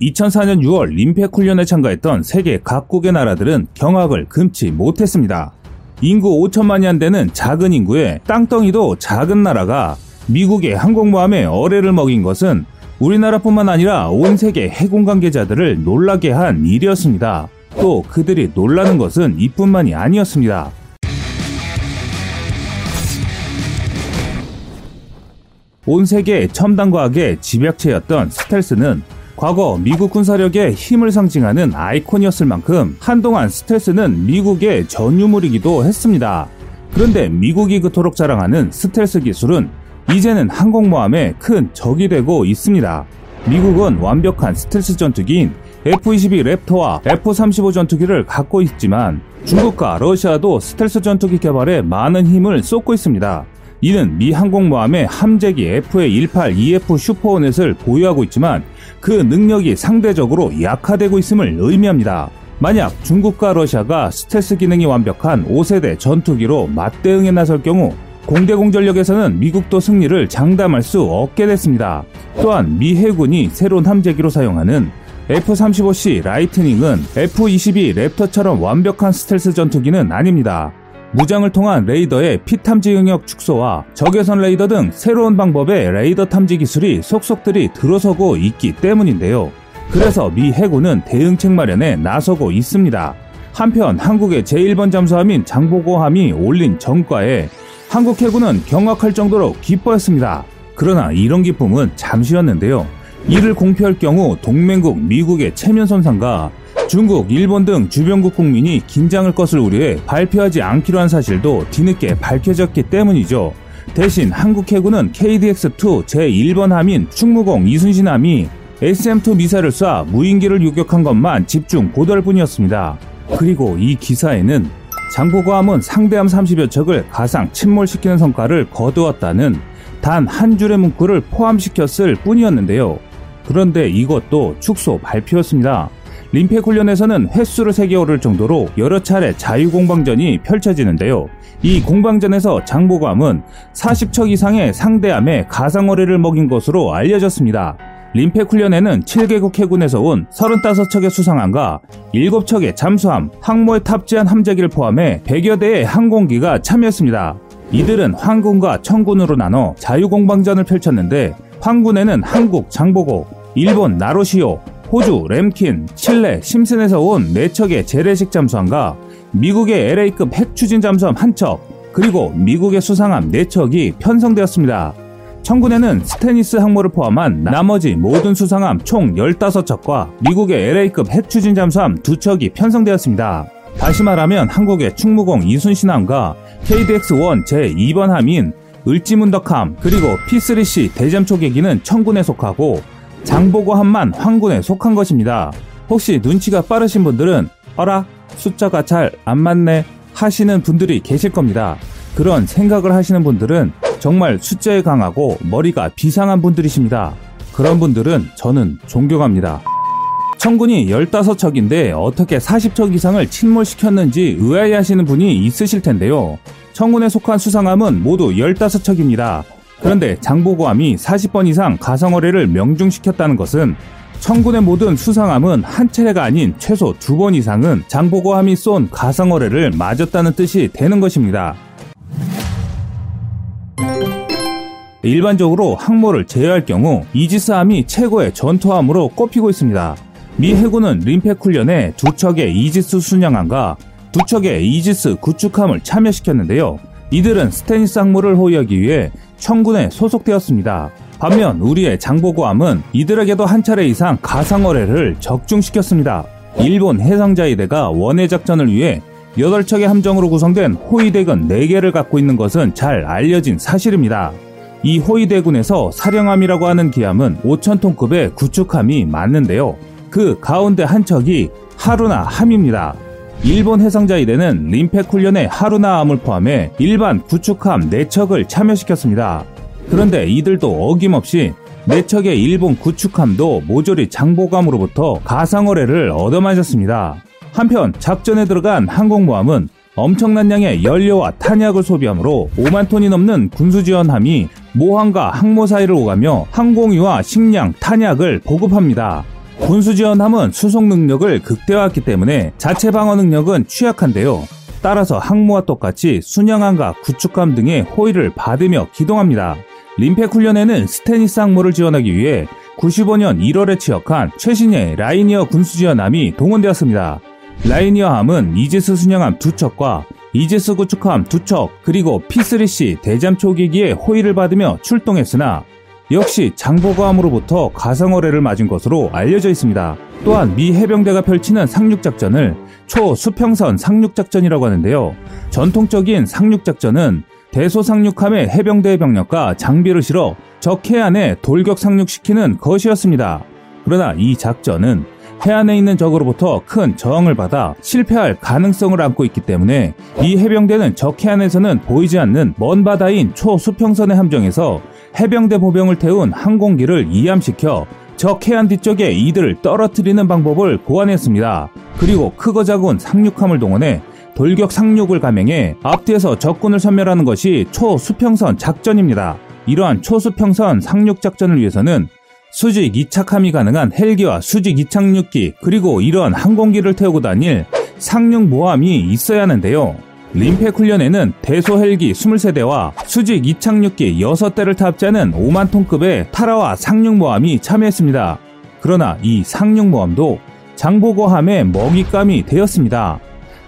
2004년 6월 림팩 훈련에 참가했던 세계 각국의 나라들은 경악을 금치 못했습니다. 인구 5천만이 안 되는 작은 인구에 땅덩이도 작은 나라가 미국의 항공모함에 어뢰를 먹인 것은 우리나라뿐만 아니라 온 세계 해군 관계자들을 놀라게 한 일이었습니다. 또 그들이 놀라는 것은 이뿐만이 아니었습니다. 온 세계 첨단 과학의 집약체였던 스텔스는 과거 미국 군사력의 힘을 상징하는 아이콘이었을 만큼 한동안 스텔스는 미국의 전유물이기도 했습니다. 그런데 미국이 그토록 자랑하는 스텔스 기술은 이제는 항공모함에 큰 적이 되고 있습니다. 미국은 완벽한 스텔스 전투기인 F-22 랩터와 F-35 전투기를 갖고 있지만 중국과 러시아도 스텔스 전투기 개발에 많은 힘을 쏟고 있습니다. 이는 미 항공모함의 함재기 FA-18 EF 슈퍼호넷을 보유하고 있지만 그 능력이 상대적으로 약화되고 있음을 의미합니다. 만약 중국과 러시아가 스텔스 기능이 완벽한 5세대 전투기로 맞대응에 나설 경우 공대공 전력에서는 미국도 승리를 장담할 수 없게 됐습니다. 또한 미 해군이 새로운 함재기로 사용하는 F-35C 라이트닝은 F-22 랩터처럼 완벽한 스텔스 전투기는 아닙니다. 무장을 통한 레이더의 피탐지 영역 축소와 적외선 레이더 등 새로운 방법의 레이더 탐지 기술이 속속들이 들어서고 있기 때문인데요. 그래서 미 해군은 대응책 마련에 나서고 있습니다. 한편 한국의 제1번 잠수함인 장보고함이 올린 전과에 한국 해군은 경악할 정도로 기뻐했습니다. 그러나 이런 기쁨은 잠시였는데요. 이를 공표할 경우 동맹국 미국의 체면 손상과 중국, 일본 등 주변국 국민이 긴장을 것을 우려해 발표하지 않기로 한 사실도 뒤늦게 밝혀졌기 때문이죠. 대신 한국 해군은 KDX-2 제1번 함인 충무공 이순신함이 SM-2 미사를 쏴 무인기를 유격한 것만 집중 보도할 뿐이었습니다. 그리고 이 기사에는 장보고함은 상대함 30여 척을 가상 침몰시키는 성과를 거두었다는 단 한 줄의 문구를 포함시켰을 뿐이었는데요. 그런데 이것도 축소 발표였습니다. 림팩 훈련에서는 횟수를 세개 오를 정도로 여러 차례 자유공방전이 펼쳐지는데요. 이 공방전에서 장보감은 40척 이상의 상대함에 가상어뢰를 먹인 것으로 알려졌습니다. 림팩 훈련에는 7개국 해군에서 온 35척의 수상함과 7척의 잠수함, 항모에 탑재한 함재기를 포함해 100여 대의 항공기가 참여했습니다. 이들은 황군과 청군으로 나눠 자유공방전을 펼쳤는데 황군에는 한국 장보고, 일본 나로시오, 호주 램킨, 칠레 심슨에서 온 4척의 재래식 잠수함과 미국의 LA급 핵 추진 잠수함 한 척, 그리고 미국의 수상함 4척이 편성되었습니다. 청군에는 스테니스 항모를 포함한 나머지 모든 수상함 총 15척과 미국의 LA급 핵 추진 잠수함 2척이 편성되었습니다. 다시 말하면 한국의 충무공 이순신함과 KDX-1 제2번 함인 을지문덕함 그리고 P3C 대잠초계기는 청군에 속하고 장보고함만 황군에 속한 것입니다. 혹시 눈치가 빠르신 분들은 어라 숫자가 잘 안 맞네 하시는 분들이 계실 겁니다. 그런 생각을 하시는 분들은 정말 숫자에 강하고 머리가 비상한 분들이십니다. 그런 분들은 저는 존경합니다. 청군이 15척인데 어떻게 40척 이상을 침몰시켰는지 의아해 하시는 분이 있으실 텐데요. 청군에 속한 수상함은 모두 15척입니다. 그런데 장보고함이 40번 이상 가상어뢰를 명중시켰다는 것은 청군의 모든 수상함은 한 차례가 아닌 최소 두 번 이상은 장보고함이 쏜 가상어뢰를 맞았다는 뜻이 되는 것입니다. 일반적으로 항모를 제어할 경우 이지스함이 최고의 전투함으로 꼽히고 있습니다. 미 해군은 림팩 훈련에 두 척의 이지스 순양함과 두 척의 이지스 구축함을 참여시켰는데요. 이들은 스테니스 항모를 호위하기 위해 청군에 소속되었습니다. 반면 우리의 장보고함은 이들에게도 한 차례 이상 가상어뢰를 적중시켰습니다. 일본 해상자위대가 원해 작전을 위해 8척의 함정으로 구성된 호위대군 4개를 갖고 있는 것은 잘 알려진 사실입니다. 이 호위대군에서 사령함이라고 하는 기함은 5천톤급의 구축함이 많은데요. 그 가운데 한 척이 하루나 함입니다. 일본 해상자위대는 림팩 훈련에 하루나함을 포함해 일반 구축함 4척을 참여시켰습니다. 그런데 이들도 어김없이 4척의 일본 구축함도 모조리 장보감으로부터 가상어뢰를 얻어맞았습니다. 한편 작전에 들어간 항공모함은 엄청난 양의 연료와 탄약을 소비하므로 5만 톤이 넘는 군수지원함이 모함과 항모 사이를 오가며 항공유와 식량, 탄약을 보급합니다. 군수 지원함은 수송 능력을 극대화했기 때문에 자체 방어 능력은 취약한데요. 따라서 항모와 똑같이 순양함과 구축함 등의 호위를 받으며 기동합니다. 림팩 훈련에는 스테니스 항모를 지원하기 위해 95년 1월에 취역한 최신의 라이니어 군수 지원함이 동원되었습니다. 라이니어 함은 이지스 순양함 두 척과 이지스 구축함 두 척, 그리고 P3C 대잠 초계기의 호위를 받으며 출동했으나 역시 장보고함으로부터 가상어뢰를 맞은 것으로 알려져 있습니다. 또한 미 해병대가 펼치는 상륙작전을 초수평선 상륙작전이라고 하는데요. 전통적인 상륙작전은 대소상륙함의 해병대 병력과 장비를 실어 적 해안에 돌격 상륙시키는 것이었습니다. 그러나 이 작전은 해안에 있는 적으로부터 큰 저항을 받아 실패할 가능성을 안고 있기 때문에 이 해병대는 적 해안에서는 보이지 않는 먼 바다인 초수평선의 함정에서 해병대 보병을 태운 항공기를 이함시켜 적 해안 뒤쪽에 이들을 떨어뜨리는 방법을 고안했습니다. 그리고 크고 작은 상륙함을 동원해 돌격 상륙을 감행해 앞뒤에서 적군을 섬멸하는 것이 초수평선 작전입니다. 이러한 초수평선 상륙 작전을 위해서는 수직 이착함이 가능한 헬기와 수직 이착륙기 그리고 이러한 항공기를 태우고 다닐 상륙 모함이 있어야 하는데요. 림팩 훈련에는 대소 헬기 23대와 수직 이착륙기 6대를 탑재하는 5만 톤급의 타라와 상륙 모함이 참여했습니다. 그러나 이 상륙 모함도 장보고함의 먹잇감이 되었습니다.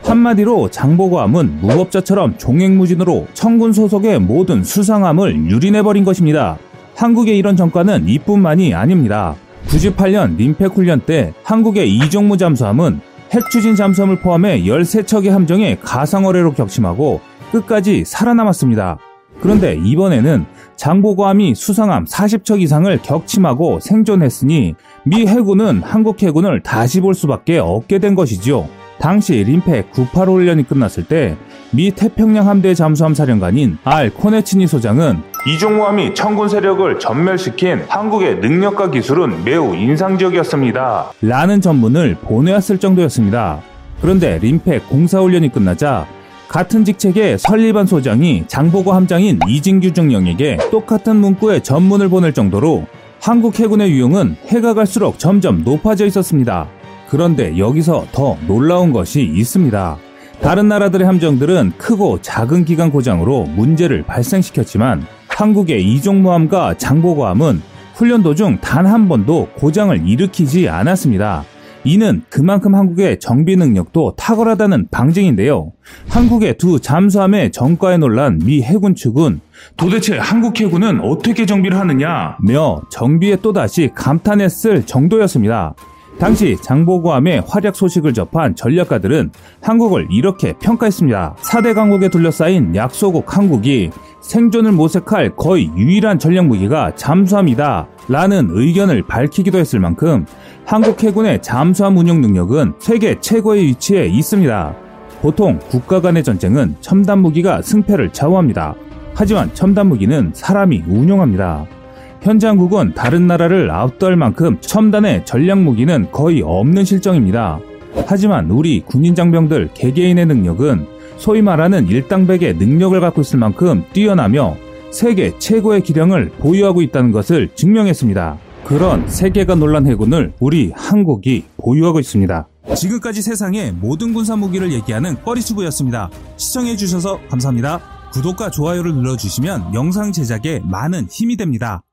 한마디로 장보고함은 무법자처럼 종횡무진으로 청군 소속의 모든 수상함을 유린해버린 것입니다. 한국의 이런 전과는 이뿐만이 아닙니다. 98년 림팩 훈련 때 한국의 이종무 잠수함은 핵추진 잠수함을 포함해 13척의 함정에 가상어뢰로 격침하고 끝까지 살아남았습니다. 그런데 이번에는 장보고함이 수상함 40척 이상을 격침하고 생존했으니 미 해군은 한국 해군을 다시 볼 수밖에 없게 된 것이죠. 당시 림팩 985 훈련이 끝났을 때 미 태평양 함대 잠수함 사령관인 알 코네치니 소장은 이종모함이 청군 세력을 전멸시킨 한국의 능력과 기술은 매우 인상적이었습니다. 라는 전문을 보내왔을 정도였습니다. 그런데 림팩 공사훈련이 끝나자 같은 직책의 설리반 소장이 장보고 함장인 이진규 중령에게 똑같은 문구의 전문을 보낼 정도로 한국 해군의 유용은 해가 갈수록 점점 높아져 있었습니다. 그런데 여기서 더 놀라운 것이 있습니다. 다른 나라들의 함정들은 크고 작은 기간 고장으로 문제를 발생시켰지만 한국의 이종모함과 장보고함은 훈련 도중 단 한 번도 고장을 일으키지 않았습니다. 이는 그만큼 한국의 정비 능력도 탁월하다는 방증인데요. 한국의 두 잠수함의 전과에 놀란 미 해군 측은 도대체 한국 해군은 어떻게 정비를 하느냐 며 정비에 또다시 감탄했을 정도였습니다. 당시 장보고함의 활약 소식을 접한 전략가들은 한국을 이렇게 평가했습니다. 4대 강국에 둘러싸인 약소국 한국이 생존을 모색할 거의 유일한 전략 무기가 잠수함이다. 라는 의견을 밝히기도 했을 만큼 한국 해군의 잠수함 운용 능력은 세계 최고의 위치에 있습니다. 보통 국가 간의 전쟁은 첨단 무기가 승패를 좌우합니다. 하지만 첨단 무기는 사람이 운용합니다. 현재 한국은 다른 나라를 압도할 만큼 첨단의 전략 무기는 거의 없는 실정입니다. 하지만 우리 군인 장병들 개개인의 능력은 소위 말하는 일당백의 능력을 갖고 있을 만큼 뛰어나며 세계 최고의 기량을 보유하고 있다는 것을 증명했습니다. 그런 세계가 놀란 해군을 우리 한국이 보유하고 있습니다. 지금까지 세상의 모든 군사 무기를 얘기하는 꺼리수부였습니다. 시청해주셔서 감사합니다. 구독과 좋아요를 눌러주시면 영상 제작에 많은 힘이 됩니다.